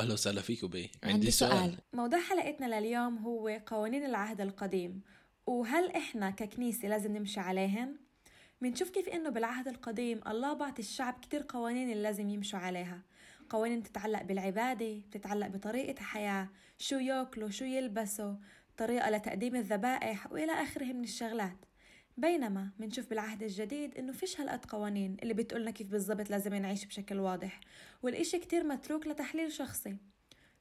واهلا وسهلا فيكم بي عندي, عندي سؤال. سؤال موضوع حلقتنا لليوم هو قوانين العهد القديم وهل إحنا ككنيسة لازم نمشي عليهن؟ منشوف كيف إنه بالعهد القديم الله بعطي الشعب كتير قوانين اللي لازم يمشوا عليها قوانين تتعلق بالعبادة بتتعلق بطريقة حياة شو يأكلوا شو يلبسوا طريقة لتقديم الذبائح وإلى آخره من الشغلات بينما منشوف بالعهد الجديد إنه فيش هالقد قوانين اللي بتقولنا كيف بالضبط لازم نعيش بشكل واضح والإشي كتير متروك لتحليل شخصي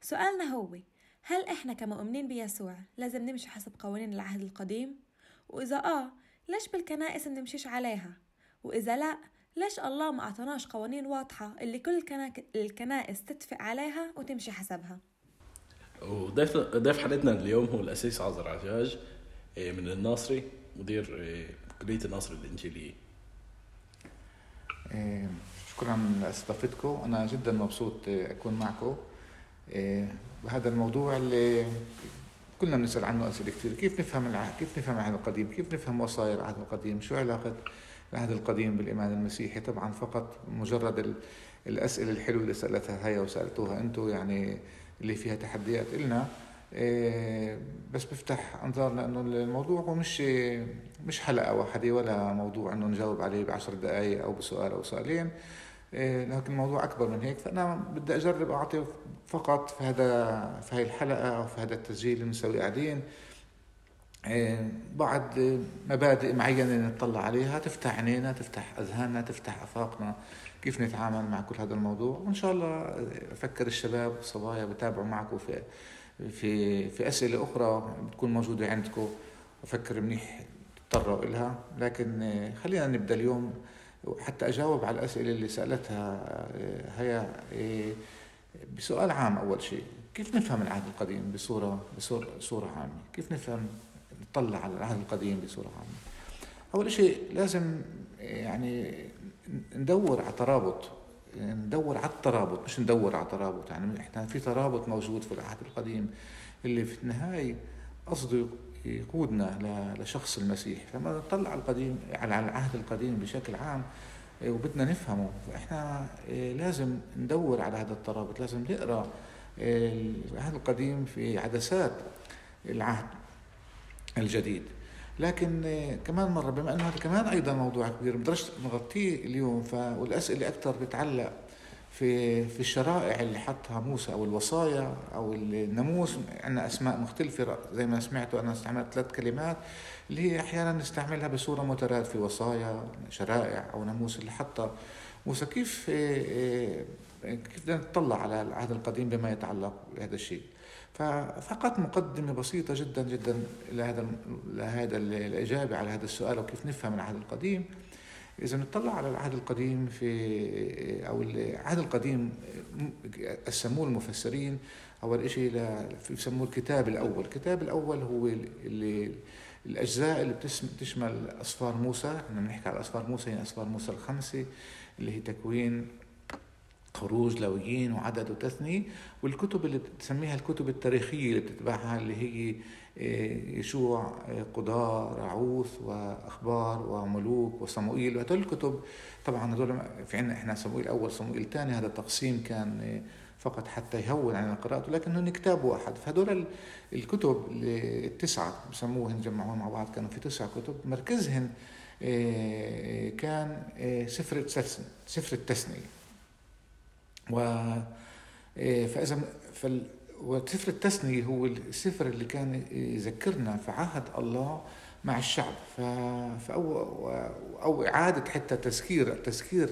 سؤالنا هو هل إحنا كمؤمنين بيسوع لازم نمشي حسب قوانين العهد القديم؟ وإذا آه ليش بالكنائس نمشيش عليها؟ وإذا لأ ليش الله ما أعطاناش قوانين واضحة اللي كل الكنائس تتفق عليها وتمشي حسبها؟ وضيف ضيف حلقتنا اليوم هو الأسيس عازر عجاج إيه، من الناصري مدير إيه، كلية الناصري الإنجيلية إيه، شكرا لاستضافتكم أنا جدا مبسوط أكون معكم بهذا الموضوع اللي كلنا بنسأل عنه أسئلة كثير. كيف نفهم العهد كيف نفهم العهد القديم؟ كيف نفهم وصايا العهد القديم؟ شو علاقة العهد القديم بالإيمان المسيحي؟ طبعا فقط مجرد الأسئلة الحلوة اللي سألتها هيا وسألتوها أنتم يعني اللي فيها تحديات إلنا. بس بفتح انظارنا انه الموضوع هو مش مش حلقة واحدة ولا موضوع إنه نجاوب عليه بعشر دقائق أو بسؤال أو سؤالين. إيه، لكن الموضوع أكبر من هيك. فأنا بدي أجرب أعطي فقط في هذا في هاي الحلقة أو في هذا التسجيل اللي بنسويه قاعدين إيه، بعض مبادئ معينة نطلع عليها. تفتح عينينا تفتح أذهاننا تفتح آفاقنا كيف نتعامل مع كل هذا الموضوع. وإن شاء الله أفكر الشباب والصبايا بتابعوا معكم في في في أسئلة أخرى بتكون موجودة عندكم. أفكر منيح تطرقوا لها لكن خلينا نبدأ اليوم. حتى أجاوب على الأسئلة اللي سألتها هيا بسؤال عام أول شيء. كيف نفهم العهد القديم بصورة بصوره صورة عامة؟ كيف نفهم نطلع على العهد القديم بصورة عامة؟ أول شيء لازم يعني ندور على ترابط ندور على الترابط مش ندور على ترابط يعني إحنا في ترابط موجود في العهد القديم اللي في النهاية قصده يقودنا لشخص المسيح. فلما نطلع على القديم على العهد القديم بشكل عام إيه، وبدنا نفهمه. فإحنا إيه، لازم ندور على هذا الترابط لازم نقرأ إيه، العهد القديم في عدسات العهد الجديد. لكن كمان مرة بما أنه هذا كمان أيضا موضوع كبير بنقدرش نغطيه اليوم والأسئلة أكثر بتعلق في في الشرائع اللي حطها موسى أو الوصايا أو الناموس. عندنا أسماء مختلفة زي ما سمعتوا أنا استعملت ثلاث كلمات اللي هي أحيانا نستعملها بصورة مترادفة وصايا شرائع أو ناموس اللي حطها موسى. كيف كيف بدنا نطلع على العهد القديم بما يتعلق بهذا الشيء؟ ففقط مقدمة بسيطة جدا جدا لهذا لهذا الإجابة على هذا السؤال وكيف نفهم العهد القديم. إذا نطلع على العهد القديم في أو العهد القديم قسموه المفسرين. أول شيء يسموه الكتاب الأول، الكتاب الأول هو اللي الأجزاء اللي بتشمل أسفار موسى، إحنا بنحكي على أسفار موسى هي أسفار موسى الخمسة اللي هي تكوين خروج لويين وعدد وتثنية والكتب اللي بتسميها الكتب التاريخية اللي بتتبعها اللي هي آه، يشوع آه، قضاء رعوث وأخبار وملوك وصموئيل. وهدول الكتب طبعا هذول في عندنا إحنا صموئيل أول صموئيل ثاني هذا التقسيم كان آه، فقط حتى يهون علينا قراءته لكن هن كتاب واحد. فهدول الكتب التسعة بسموهن جمعوهم مع بعض كانوا في تسع كتب. مركزهن كان سفر التثنيه و إيه، فإذا فال وسفر التثنية هو السفر اللي كان يذكرنا في عهد الله مع الشعب. فأو أو إعادة حتى تذكير تذكير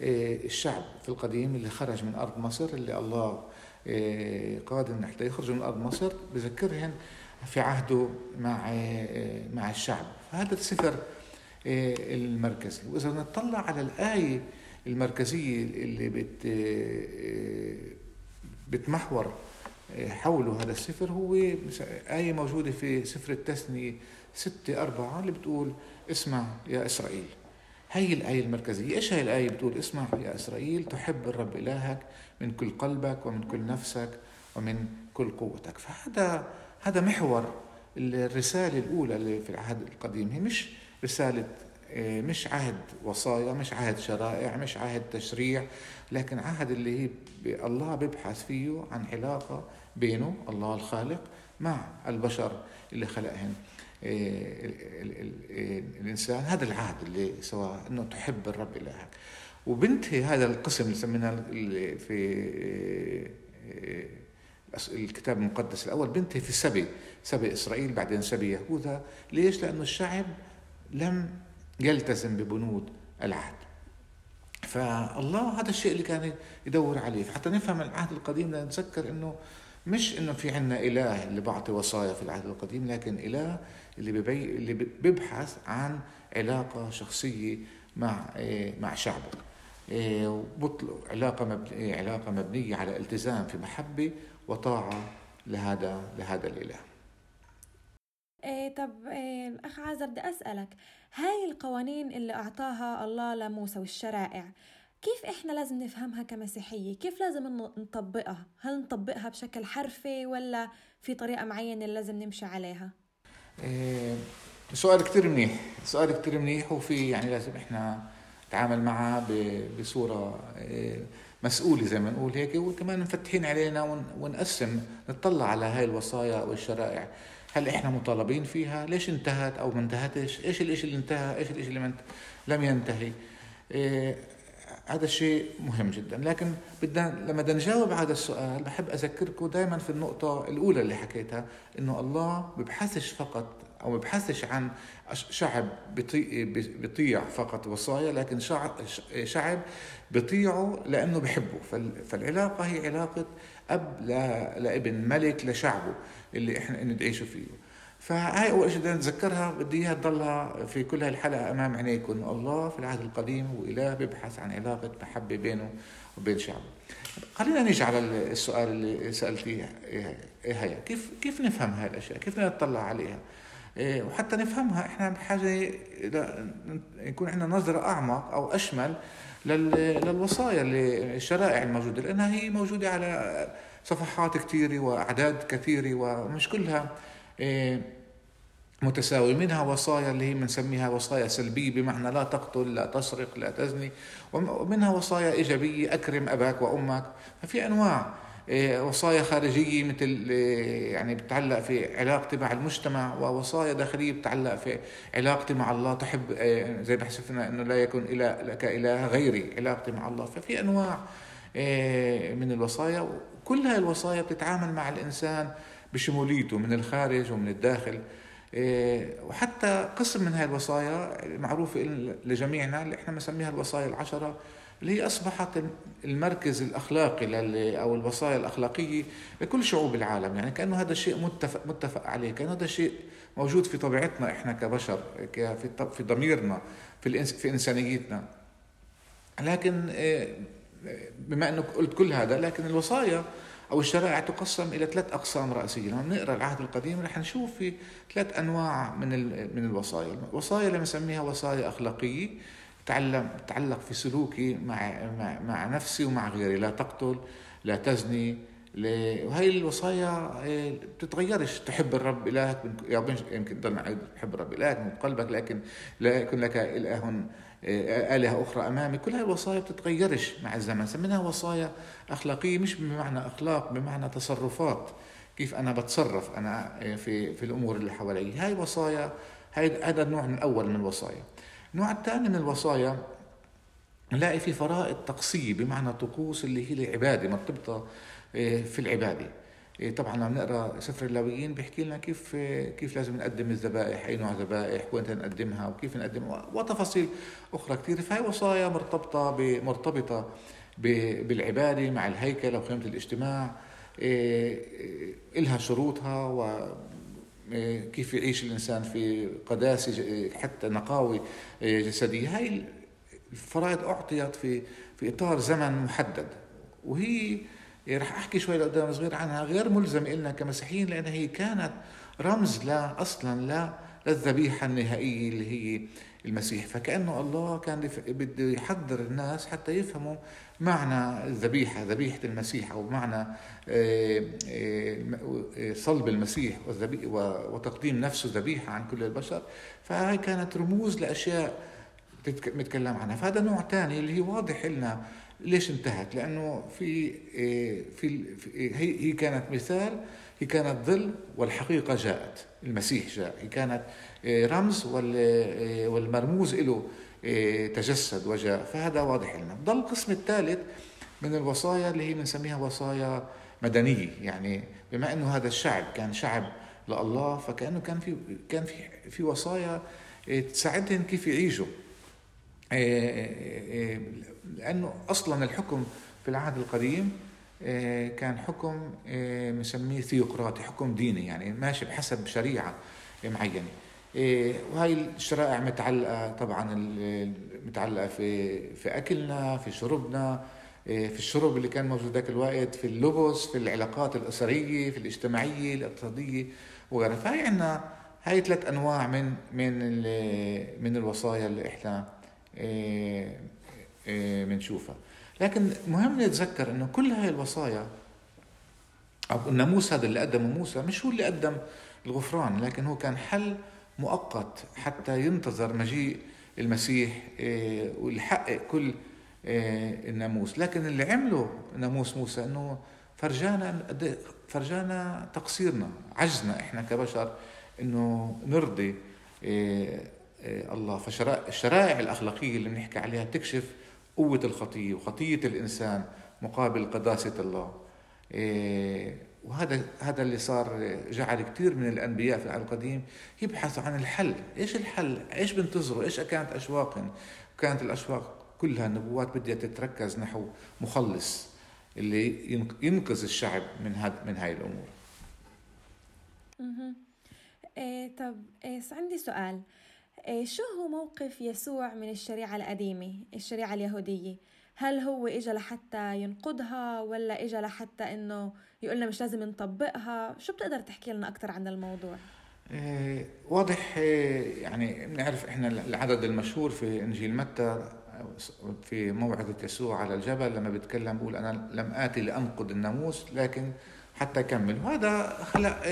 إيه، الشعب في القديم اللي خرج من أرض مصر اللي الله إيه، قادر حتى يخرجوا من أرض مصر بذكرهم في عهده مع مع الشعب. فهذا السفر المركزي. وإذا نطلع على الآية المركزية اللي بت بتمحور حول هذا السفر هو آية موجودة في سفر التثنية ستة أربعة اللي بتقول اسمع يا إسرائيل. هي الآية المركزية. إيش هي الآية بتقول اسمع يا إسرائيل؟ تحب الرب إلهك من كل قلبك ومن كل نفسك ومن كل قوتك. فهذا هذا محور الرسالة الأولى اللي في العهد القديم. هي مش رسالة مش عهد وصايا مش عهد شرائع مش عهد تشريع لكن عهد اللي هي الله بيبحث فيه عن علاقة بينه الله الخالق مع البشر اللي خلقهن. إيه، الإنسان هذا العهد اللي سواء أنه تحب الرب إلهك. وبنتهي هذا القسم اللي سميناه في إيه، الكتاب المقدس الأول بنتهي في السبي سبي إسرائيل بعدين سبي يهوذا. ليش؟ لأنه الشعب لم يلتزم ببنود العهد. فالله هذا الشيء اللي كان يدور عليه. حتى نفهم العهد القديم نتذكر إنه مش إنه في عندنا إله اللي بعطي وصايا في العهد القديم لكن إله اللي ببي اللي بيبحث عن علاقة شخصية مع إيه، مع شعبه إيه، علاقة مبنية علاقة مبنية على التزام في محبة وطاعة لهذا لهذا الإله. إيه طب إيه أخ عازر بدي أسألك هاي القوانين اللي أعطاها الله لموسى والشرائع كيف إحنا لازم نفهمها كمسيحية؟ كيف لازم نطبقها؟ هل نطبقها بشكل حرفي ولا في طريقة معينة لازم نمشي عليها؟ إيه سؤال كتير منيح سؤال كتير منيح وفي يعني لازم إحنا نتعامل معها بصورة إيه مسؤولة زي ما نقول هيك وكمان مفتحين علينا ونقسم نطلع على هاي الوصايا والشرائع هل إحنا مطالبين فيها ليش انتهت أو ما انتهتش؟ إيش الإشي اللي انتهى؟ إيش الإشي اللي لم ينتهي. إيه هذا الشيء مهم جدا. لكن بدنا لما بدنا نجاوب على هذا السؤال بحب أذكركم دائما في النقطة الأولى اللي حكيتها إنه الله ببحثش فقط أو ببحثش عن شعب بيطيع فقط وصايا لكن شعب بيطيعه لأنه بحبه فالعلاقة هي علاقة أب لابن ملك لشعبه اللي إحنا ندعيشه فيه. فهاي أول شيء بدنا نتذكرها بدي إياها تضلها في كل هالحلقة أمام عينيكم. الله في العهد القديم هو اله بيبحث عن علاقة محبة بينه وبين شعبه. خلينا نيجي على السؤال اللي سألتيه إيه هي؟ كيف كيف نفهم هاي الأشياء؟ كيف نطلع عليها؟ إيه وحتى نفهمها إحنا بحاجة يكون عندنا نظرة أعمق أو أشمل للوصايا الشرائع الموجودة. لأنها هي موجودة على صفحات كثيرة وأعداد كثيرة ومش كلها إيه، متساوي منها وصايا اللي هي بنسميها وصايا سلبية بمعنى لا تقتل لا تسرق لا تزني. ومنها وصايا إيجابية أكرم أباك وأمك. ففي أنواع. وصايا خارجية مثل إيه، يعني بتعلق في علاقتي مع المجتمع ووصايا داخلية بتعلق في علاقتي مع الله. تحب زي ما حسبنا أنه لا يكون إله لك إله غيري علاقتي مع الله. ففي أنواع من الوصايا. كل هاي الوصايا بتتعامل مع الإنسان بشموليته من الخارج ومن الداخل. إيه، وحتى قسم من هاي الوصايا المعروفة لجميعنا اللي إحنا بنسميها الوصايا العشرة. اللي هي أصبحت المركز الأخلاقي أو الوصايا الأخلاقية لكل شعوب العالم؟ يعني كأنه هذا الشيء متفق, متفق عليه كأنه هذا الشيء موجود في طبيعتنا إحنا كبشر في ضميرنا في, في إنسانيتنا. لكن إيه، بما أنه قلت كل هذا لكن الوصايا أو الشرائع تقسم إلى ثلاث أقسام رئيسية لما نقرأ العهد القديم رح نشوف في ثلاث أنواع من من الوصايا. الوصايا اللي بنسميها وصايا أخلاقية تعلم تعلق في سلوكي مع مع, مع نفسي ومع غيري. لا تقتل لا تزني وهي الوصايا آه، بتتغيرش. تحب الرب إلهك يمكن تضل تحب الرب إلهك من قلبك لكن لا يكون لك إله آه، آلهة أخرى أمامي كل هذه الوصايا بتتغيرش مع الزمن. سميناها وصايا أخلاقية مش بمعنى أخلاق بمعنى تصرفات. كيف أنا بتصرف أنا آه، في في الأمور اللي حوالي. هاي وصايا هذا النوع الأول من الوصايا النوع الثاني من الوصايا نلاقي في فرائض طقسية بمعنى طقوس اللي هي العبادة مرتبطة آه، في العبادة. إيه، طبعا لما نقرأ سفر اللاويين بيحكي لنا كيف كيف لازم نقدم الذبائح أي نوع ذبائح وين نقدمها وكيف نقدمها وتفاصيل أخرى كثير فهي وصايا مرتبطة مرتبطة بالعبادة مع الهيكل أو خيمه الاجتماع إلها شروطها كيف يعيش الإنسان في قداسة حتى نقاوه جسدية. هاي الفرائض أعطيت في في إطار زمن محدد. وهي إيه، رح أحكي شوي لقدام صغير عنها غير ملزم لنا كمسيحيين لانها هي كانت رمز لا أصلا لا للذبيحه النهائية اللي هي المسيح. فكأنه الله كان بده يحضر الناس حتى يفهموا معنى الذبيحة ذبيحة المسيح أو معنى آه، آه، صلب المسيح وتقديم نفسه ذبيحة عن كل البشر. فهي كانت رموز لأشياء بنتكلم عنها. فهذا نوع ثاني اللي هي واضح لنا ليش انتهت. لأنه في في هي هي كانت مثال هي كانت ظل والحقيقة جاءت. المسيح جاء. هي كانت رمز والمرموز له تجسد وجاء. فهذا واضح لنا. ضل القسم الثالث من الوصايا اللي هي بنسميها وصايا مدنية. يعني بما إنه هذا الشعب كان شعب لله فكأنه كان في كان في في وصايا تساعدهم كيف يعيشوا. لأنه أصلا الحكم في العهد القديم كان حكم بنسميه ثيوقراطي حكم ديني يعني ماشي بحسب شريعة معينة. وهي الشرائع متعلقة طبعا متعلقة في في أكلنا في شربنا في الشرب اللي كان موجود ذاك الوقت في اللبس في العلاقات الأسرية في الاجتماعية الاقتصادية وغيرها. فهي عندنا هاي ثلاث أنواع من من من الوصايا اللي إحنا بنشوفها. لكن مهم نتذكر إنه كل هاي الوصايا أو الناموس هذا اللي قدمه موسى مش هو اللي قدم الغفران لكن هو كان حل مؤقت حتى ينتظر مجيء المسيح ويحقق كل الناموس. لكن اللي عمله ناموس موسى إنه فرجانا فرجانا تقصيرنا عجزنا إحنا كبشر إنه نرضي الله. فالشرائع الأخلاقية اللي بنحكي عليها تكشف قوة الخطية وخطية الإنسان مقابل قداسة الله وهذا هذا اللي صار جعل كثير من الأنبياء في العهد القديم يبحثوا عن الحل، إيش الحل؟ إيش بنتظروا؟ إيش كانت اشواقهم؟ كانت الأشواق كلها النبوات بدها تتركز نحو مخلص اللي ينقذ الشعب من هاد من هاي الأمور. أها إيه طب إيه عندي سؤال إيه شو هو موقف يسوع من الشريعة القديمة الشريعة اليهودية؟ هل هو إجا لحتى ينقضها ولا إجا لحتى إنه يقولنا مش لازم نطبقها؟ شو بتقدر تحكي لنا أكثر عن الموضوع؟ إيه واضح إيه يعني بنعرف إحنا العدد المشهور في إنجيل متى في موعظة يسوع على الجبل لما بيتكلم بيقول أنا لم آتي لأنقض الناموس لكن حتى أكمل. وهذا خلق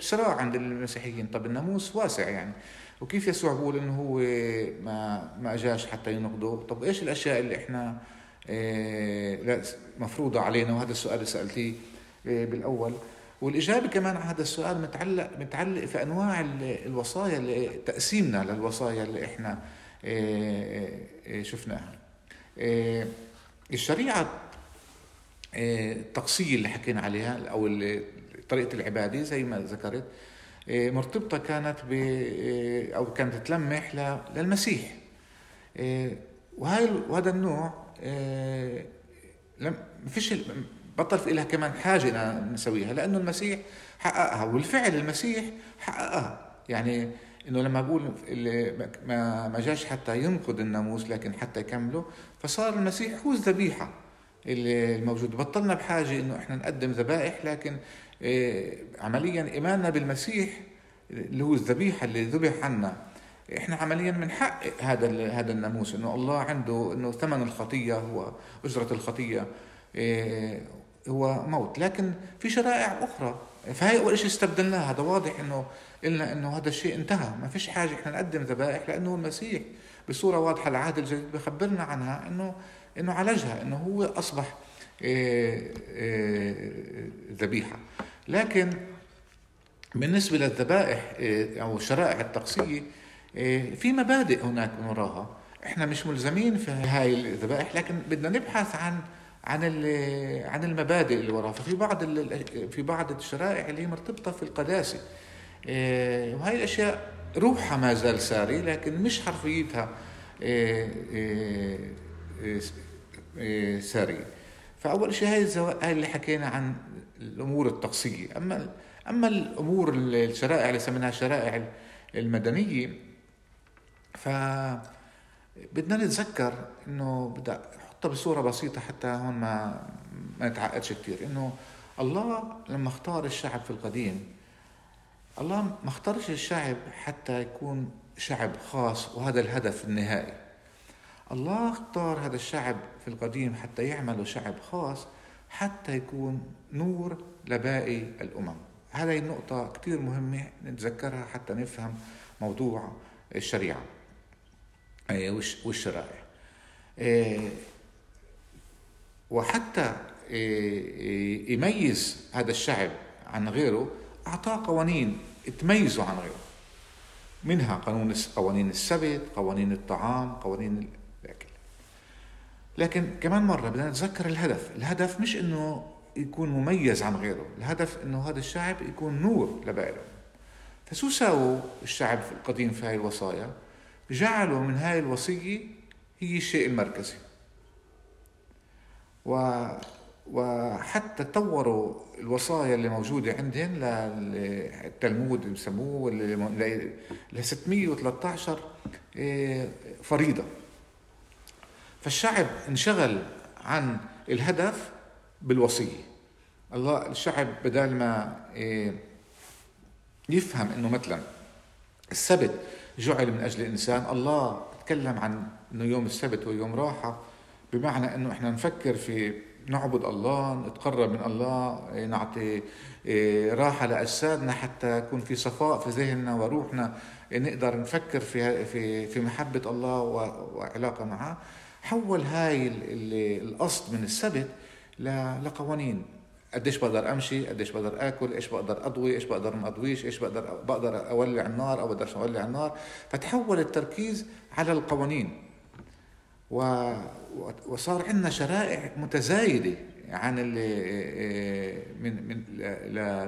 صراع عند المسيحيين. طب الناموس واسع يعني. وكيف يسوع بيقول إنه هو ما ما أجاش حتى ينقضه؟ طب إيش الأشياء اللي إحنا مفروضة علينا؟ وهذا السؤال اللي سألتيه بالأول. والإجابة كمان على هذا السؤال متعلق متعلق في أنواع الوصايا اللي تقسيمنا للوصايا اللي إحنا شفناها. الشريعة التقصية اللي حكينا عليها أو طريقة العبادة زي ما ذكرت. مرتبطة كانت ب أو كانت تلمح للمسيح. وهاي وهذا النوع لم فيش بطل في لها كمان حاجة نسويها لأنه المسيح حققها والفعل المسيح حققها. يعني إنه لما بقول ما ما جاش حتى ينقض الناموس لكن حتى يكمله فصار المسيح هو الذبيحة الموجود بطلنا بحاجة إنه إحنا نقدم ذبائح لكن عمليا إيماننا بالمسيح اللي هو الذبيحة اللي ذبح عنا. إحنا عمليا بنحقق هذا هذا الناموس إنه الله عنده إنه ثمن الخطية هو اجره الخطية هو موت. لكن في شرائع أخرى. فهي أول شيء استبدلناه هذا واضح إنه قلنا إنه هذا الشيء انتهى. ما فيش حاجة إحنا نقدم ذبائح لأنه المسيح. بصورة واضحة العهد الجديد بخبرنا عنها إنه إنه عالجها إنه هو أصبح ذبيحة. لكن بالنسبة للذبائح أو شرائع التقصيه في مبادئ هناك من وراها إحنا مش ملزمين في هاي الذبائح لكن بدنا نبحث عن عن عن المبادئ اللي وراها. ففي بعض في بعض الشرائع اللي هي مرتبطة في القداسة. وهي الأشياء روحها ما زال ساري لكن مش حرفيتها سارية. فأول شيء هاي هاي اللي حكينا عن الأمور الطقسيه أما أما الأمور الشرائع اللي سميناها الشرائع المدنية ف بدنا نتذكر إنه بدي احطها بصورة بسيطة حتى هون ما ما نتعقدش كثير إنه الله لما اختار الشعب في القديم الله ما اختارش الشعب حتى يكون شعب خاص وهذا الهدف النهائي. الله اختار هذا الشعب في القديم حتى يعملوا شعب خاص حتى يكون نور لباقي الأمم. هذه النقطة كثير مهمة نتذكرها حتى نفهم موضوع الشريعة. والشرائع وحتى يميز هذا الشعب عن غيره أعطاه قوانين تميزه عن غيره. منها قانون قوانين السبت قوانين الطعام قوانين لكن كمان مرة بدنا نتذكر الهدف. الهدف مش أنه يكون مميز عن غيره. الهدف أنه هذا الشعب يكون نور لباقي فشو ساووا الشعب القديم في هاي الوصايا؟ جعلوا من هاي الوصية هي الشيء المركزي. و وحتى طوروا الوصايا اللي موجودة عندهم للتلمود بسموه ل 613 إيه، فريضة. فالشعب انشغل عن الهدف بالوصية. الله الشعب بدل ما إيه، يفهم إنه مثلا السبت جعل من أجل الإنسان الله تكلم عن إنه يوم السبت هو يوم راحة بمعنى إنه إحنا نفكر في نعبد الله نتقرب من الله إيه، نعطي إيه، راحة لأجسادنا حتى يكون في صفاء في ذهننا وروحنا نقدر نفكر في في في محبة الله وعلاقة معه. حول هاي القصد من السبت لقوانين. قديش بقدر أمشي؟ قديش بقدر آكل؟ إيش بقدر أضوي؟ إيش بقدر ما أضويش؟ إيش بقدر بقدر أولع النار أو بقدرش أولع النار؟ فتحول التركيز على القوانين. و وصار عندنا شرائع متزايدة عن اللي من من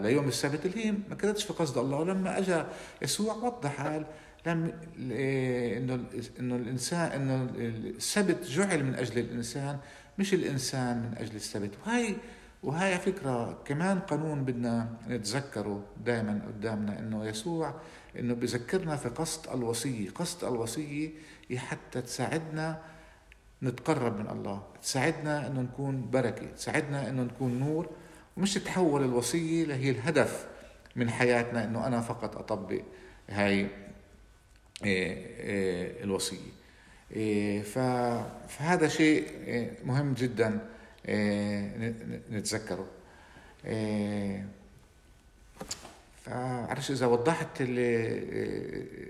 ليوم السبت اللي هي ما كانتش في قصد الله. ولما اجى يسوع وضح قال لم إنه إنه الإنسان إنه السبت جعل من أجل الإنسان مش الإنسان من أجل السبت. وهي وهي فكرة. كمان قانون بدنا نتذكره دائما قدامنا إنه يسوع إنه بذكرنا في قصد الوصية. قصد الوصية حتى تساعدنا نتقرب من الله. تساعدنا إنه نكون بركة. تساعدنا إنه نكون نور. ومش تتحول الوصية لهي الهدف من حياتنا إنه أنا فقط أطبق هاي الوصية. إيه، فهذا شيء مهم جدا نتذكره. فعرفش إذا وضحت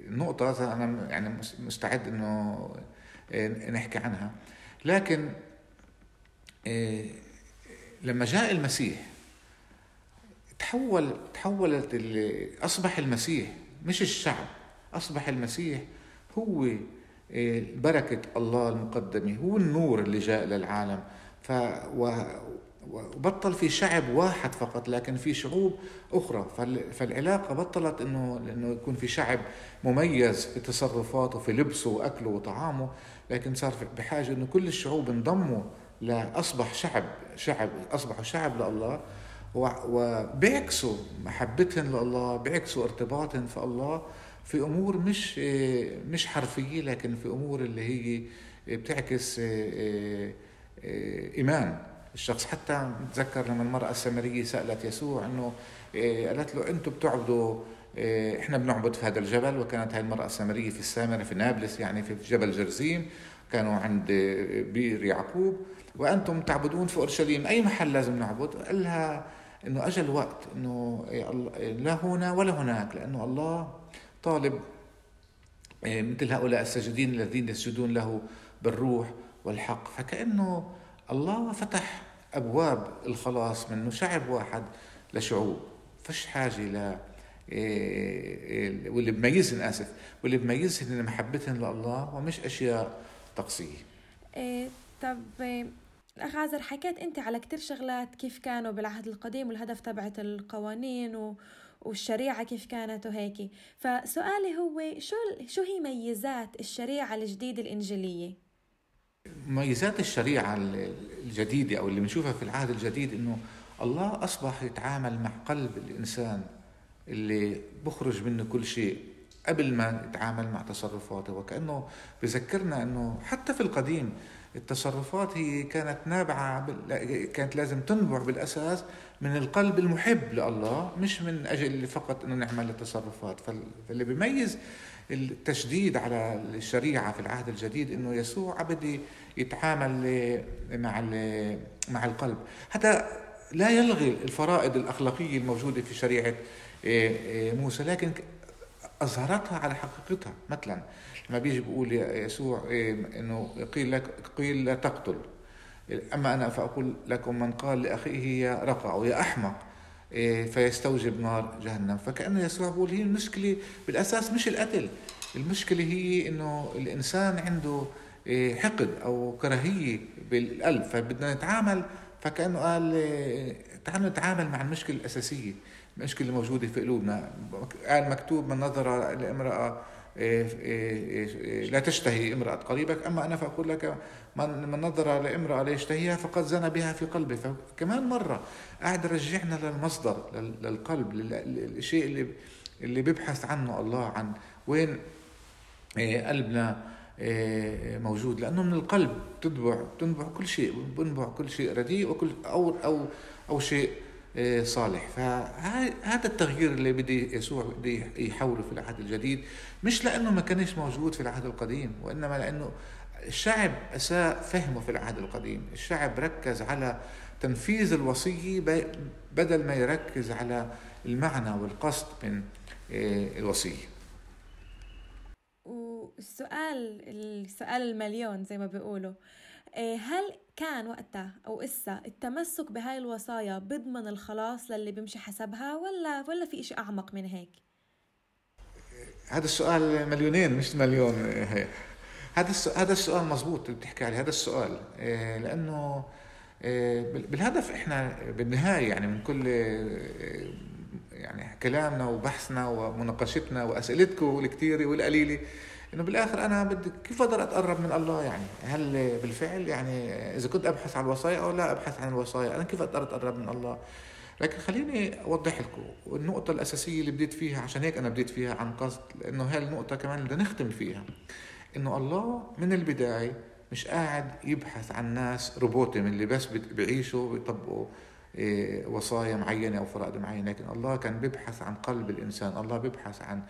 النقطه أنا يعني مستعد إنه نحكي عنها. لكن آه، لما جاء المسيح تحول تحولت أصبح المسيح مش الشعب. أصبح المسيح هو آه، بركة الله المقدمة هو النور اللي جاء للعالم. ف وبطل في شعب واحد فقط لكن في شعوب أخرى. فالعلاقة بطلت إنه انه يكون في شعب مميز في تصرفاته في لبسه وأكله وطعامه. لكن صار بحاجة إنه كل الشعوب انضموا لاصبح شعب شعب أصبحوا شعب لله. وبيعكسوا محبتهم لله بيعكسوا ارتباطهم في الله. في أمور مش مش حرفية لكن في أمور اللي هي بتعكس إيمان. الشخص حتى نتذكر لما المرأة السامرية سألت يسوع إيه، قالت له أنتم بتعبدوا إحنا بنعبد في هذا الجبل وكانت هاي المرأة السامرية في السامرة في نابلس يعني في جبل جرزيم كانوا عند بير يعقوب. وأنتم تعبدون في أورشليم أي محل لازم نعبد؟ قال لها أنه أجل وقت إيه، لا هنا ولا هناك لأنه الله طالب مثل هؤلاء الساجدين الذين يسجدون له بالروح والحق فكأنه الله فتح أبواب الخلاص منه شعب واحد لشعوب فش حاجة ل إيه، واللي بميزهن اسف واللي بميزهن محبتهن لله ومش أشياء طقسيه. إيه طب الاخ عازر حكيت أنت على كتير شغلات كيف كانوا بالعهد القديم والهدف تبعت القوانين و... والشريعة كيف كانت وهيك فسؤالي هو شو شو هي ميزات الشريعة الجديدة الإنجيلية؟ مميزات الشريعة الجديدة أو اللي بنشوفها في العهد الجديد إنه الله أصبح يتعامل مع قلب الإنسان اللي بخرج منه كل شيء قبل ما يتعامل مع تصرفاته وكأنه بذكرنا أنه حتى في القديم التصرفات هي كانت نابعة كانت لازم تنبع بالأساس من القلب المحب لله مش من أجل فقط أنه نعمل التصرفات. فاللي بيميز التشديد على الشريعة في العهد الجديد إنه يسوع بدي يتعامل مع مع القلب. هذا لا يلغي الفرائض الأخلاقية الموجودة في شريعة إيه، إيه، موسى لكن أظهرتها على حقيقتها. مثلا لما بيجي بيقول يسوع إيه، إنه قيل لك قيل لا تقتل. أما أنا فأقول لكم من قال لأخيه يا رقع أو يا أحمق إيه، فيستوجب نار جهنم. فكأنه يسوع بيقول هي المشكلة بالأساس مش القتل المشكلة هي إنه الإنسان عنده إيه، حقد أو كراهية بالقلب فبدنا نتعامل فكأنه قال تعالوا نتعامل مع المشكلة الأساسية المشكلة الموجودة في قلوبنا. قال مكتوب من نظر لامرأة إيه، إيه، إيه، لا تشتهي امرأة قريبك أما أنا فأقول لك من نظر لامرأة لا يشتهيها فقد زنى بها في قلبه. فكمان مرة قاعد رجعنا للمصدر للقلب للشيء اللي اللي بيبحث عنه الله عن وين قلبنا موجود. لأنه من القلب تنبع تنبع كل شيء بنبع كل شيء رديء وكل أو أو أو شيء إيه، صالح. فهذا التغيير اللي بدي يسوع بدي يحوله في العهد الجديد مش لأنه ما كانش موجود في العهد القديم وإنما لأنه الشعب أساء فهمه في العهد القديم. الشعب ركز على تنفيذ الوصية بدل ما يركز على المعنى والقصد من إيه، الوصية. والسؤال السؤال المليون زي ما بيقولوا. إيه، هل كان وقتها أو إسا التمسك بهاي الوصايا بضمن الخلاص للي بيمشي حسبها ولا ولا في إشي أعمق من هيك؟ هذا السؤال مليونين مش مليون هذا السؤال هذا السؤال مزبوط بتحكي عليه هذا السؤال إيه، لأنه إيه، بالهدف إحنا بالنهاية يعني من كل يعني كلامنا وبحثنا ومناقشتنا وأسئلتكم الكثيره والقليلة إنه بالآخر أنا بدي كيف أقدر أتقرب من الله يعني؟ هل بالفعل يعني إذا كنت أبحث عن الوصايا أو لا أبحث عن الوصايا أنا كيف أقدر أتقرب من الله؟ لكن خليني أوضح لكم النقطة الأساسية اللي بديت فيها عشان هيك أنا بديت فيها عن قصد لأنه هاي النقطة كمان بدنا نختم فيها. إنه الله من البداية مش قاعد يبحث عن ناس روبوتي من اللي بس بيعيشوا بيطبقوا إيه، وصايا معينة أو فرائض معينة لكن الله كان بيبحث عن قلب الإنسان الله بيبحث عن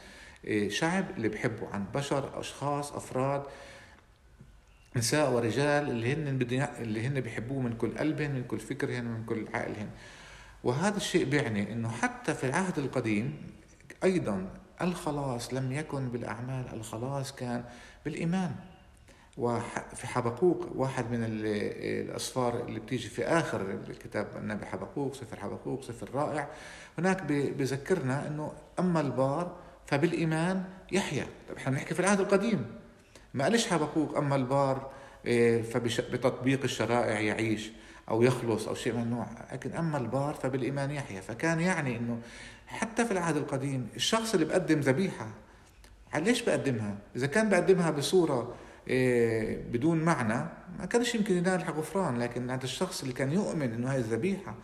شعب اللي بحبه عن بشر أشخاص أفراد نساء ورجال اللي هن اللي هن بيحبوه من كل قلبهم من كل فكرهم من كل عقلهم وهذا الشيء بيعني إنه حتى في العهد القديم أيضا الخلاص لم يكن بالأعمال الخلاص كان بالإيمان. وفي حبقوق واحد من الأسفار اللي بتيجي في آخر الكتاب النبي حبقوق سفر حبقوق سفر رائع. هناك بذكرنا أنه أما البار فبالإيمان يحيا. طيب إحنا بنحكي في العهد القديم. ما قالش حبقوق أما البار إيه، فبتطبيق الشرائع يعيش أو يخلص أو شيء من النوع لكن أما البار فبالإيمان يحيا. فكان يعني أنه حتى في العهد القديم الشخص اللي بقدم ذبيحة ليش بقدمها؟ إذا كان بقدمها بصورة إيه، بدون معنى ما كانش يمكن ينال غفران. لكن هذا الشخص اللي كان يؤمن إنه هاي الذبيحة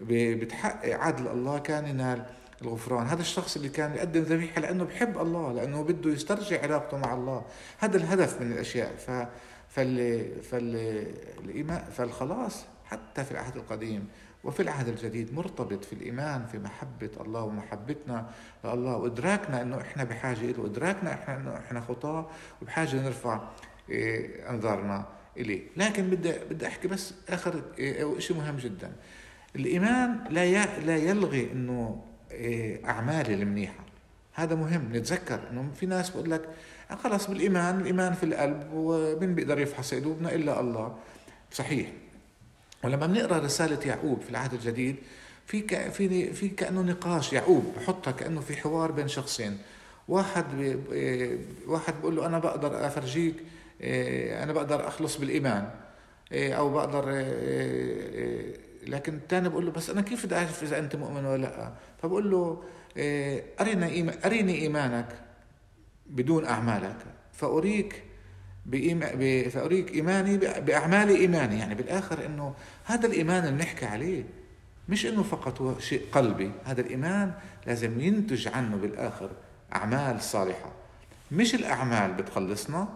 بتحقق عدل الله كان ينال الغفران. هذا الشخص اللي كان يقدم ذبيحة لأنه بحب الله لأنه بده يسترجع علاقته مع الله. هذا الهدف من الأشياء. ف فال فال فالخلاص حتى في العهد القديم وفي العهد الجديد مرتبط في الإيمان في محبة الله ومحبتنا لله. وإدراكنا أنه إحنا بحاجة له وإدراكنا إحنا أنه إحنا خطاة وبحاجة نرفع إيه، أنظارنا إليه. لكن بدي بدي أحكي بس آخر إيه، شيء مهم جدا. الإيمان لا لا يلغي أنه أعمالي المنيحة. هذا مهم. نتذكر إنه في ناس بقول لك خلص بالإيمان الإيمان في القلب ومين بيقدر يفحص قلوبنا إلا الله. صحيح. ولما بنقرأ رسالة يعقوب في العهد الجديد في. في في كأنه نقاش. يعقوب بحطها كأنه في حوار بين شخصين. واحد ب... إيه، واحد بيقول له أنا بقدر أفرجيك إيه، أنا بقدر أخلص بالإيمان أو بقدر لكن الثاني بقول له بس أنا كيف بدي أعرف إذا أنت مؤمن ولا لأ؟ فبقول له إيه، ارنا اريني إيمانك بدون أعمالك. فأريك بإيمان فأريك إيماني بأعمال إيماني. يعني بالآخر إنه هذا الإيمان اللي بنحكي عليه مش إنه فقط هو شيء قلبي. هذا الإيمان لازم ينتج عنه بالآخر أعمال صالحة. مش الأعمال بتخلصنا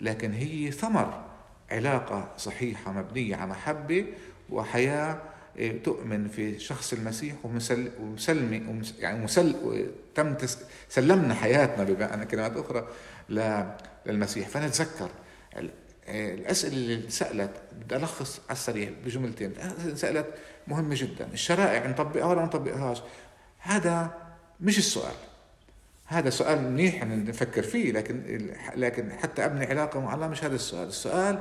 لكن هي ثمر علاقة صحيحة مبنية على محبة وحياة إيه، تؤمن في شخص المسيح ومسل ومسلمي يعني مسل تم سلمنا حياتنا بمعنى كلمات أخرى للمسيح. فنتذكر إيه، الأسئلة اللي سألت بدي ألخص على السريع بجملتين. سألت مهمة جدا. الشرائع نطبقها ولا ما نطبقهاش؟ هذا مش السؤال. هذا سؤال منيح نفكر فيه لكن لكن حتى أبني علاقة مع الله مش هذا السؤال، السؤال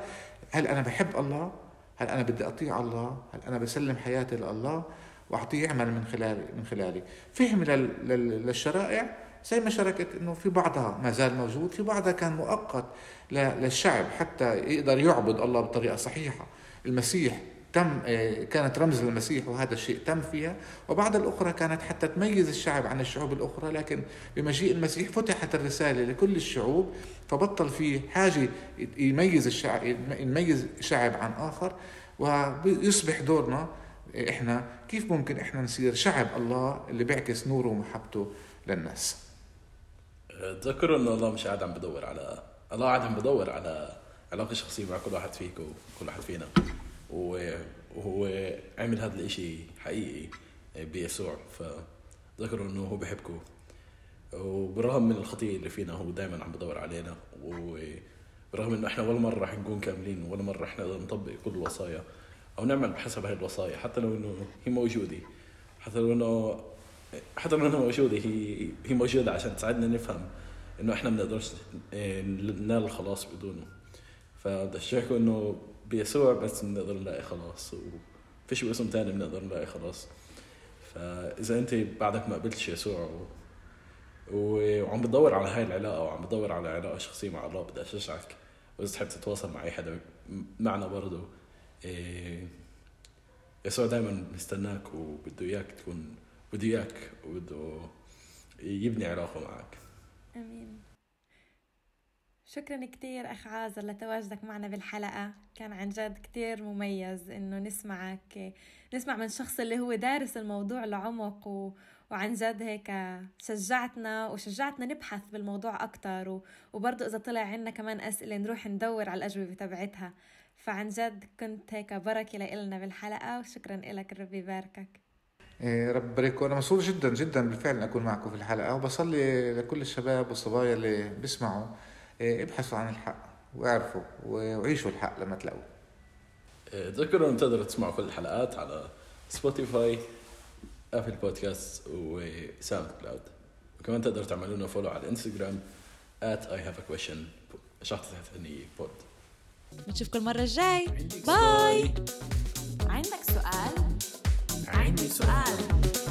هل أنا بحب الله؟ هل أنا بدي أطيع الله؟ هل أنا بسلم حياتي لله؟ وأعطيه يعمل من خلالي من خلالي، فهم للشرائع زي ما شاركت إنه في بعضها ما زال موجود، في بعضها كان مؤقت للشعب حتى يقدر يعبد الله بطريقة صحيحة، المسيح تم آه، كانت رمز للمسيح وهذا الشيء تم فيها. وبعض الأخرى كانت حتى تميز الشعب عن الشعوب الأخرى لكن بمجيء المسيح فتحت الرسالة لكل الشعوب فبطل في حاجة يميز الشعب يميز شعب عن آخر ويصبح دورنا إحنا كيف ممكن إحنا نصير شعب الله اللي بيعكس نوره ومحبته للناس. تذكروا إنه الله مش قاعد عم بدور على الله قاعد عم بدور على علاقة شخصية مع كل واحد فيكم وكل واحد فينا. وهو عمل هذا الإشي حقيقي بيسوع فذكروا إنه هو بحبكم. وبرغم من الخطيئة اللي فينا هو دائما عم بدور علينا. وبرغم إنه إحنا ولا مرة رح نكون كاملين ولا رح نقدر نطبق كل الوصايا أو نعمل بحسب هاي الوصايا. حتى لو إنه هي موجودة. حتى لو إنه حتى لو إنها موجودة هي هي موجودة عشان تساعدنا نفهم إنه إحنا ما بنقدرش ننال الخلاص بدونه. فبدي إنه بيسوع بس بنقدر نلاقي خلاص وفيش باسم تاني بنقدر نلاقي خلاص. فإذا أنت بعدك ما قبلتش يسوع و... وعم بتدور على هاي العلاقة وعم بتدور على علاقة شخصية مع الله بدي أشجعك. وإذا تحب تتواصل مع اي حدا معنا برضه إيه يسوع دائما بيستناك وبده إياك تكون بده إياك وبده يبني علاقة معك. آمين. شكرا كتير أخ عازر لتواجدك معنا بالحلقة. كان عن جد كتير مميز إنه نسمعك نسمع من شخص اللي هو دارس الموضوع لعمق و... وعن جد هيك شجعتنا وشجعتنا نبحث بالموضوع أكتر. و... وبرضه إذا طلع عنا كمان أسئلة نروح ندور على الأجوبة تبعتها. فعن جد كنت هيك بركة لإلنا بالحلقة وشكرا لك الرب يباركك. إيه رب يبارك وأنا مسرور جدا جدا بالفعل أكون معكم في الحلقة. وبصلي لكل الشباب والصبايا اللي بيسمعوا. ابحثوا عن الحق واعرفوا وعيشوا الحق لما تلاقوه. تذكروا انه تقدروا تسمعوا كل الحلقات على سبوتيفاي ابل بودكاست وساوند كلاود وكمان تقدروا تعملوا لنا follow على الانستغرام at I have a question شخطة تحت pod نشوفكم المرة الجاي. bye عندك سؤال؟ عندي سؤال.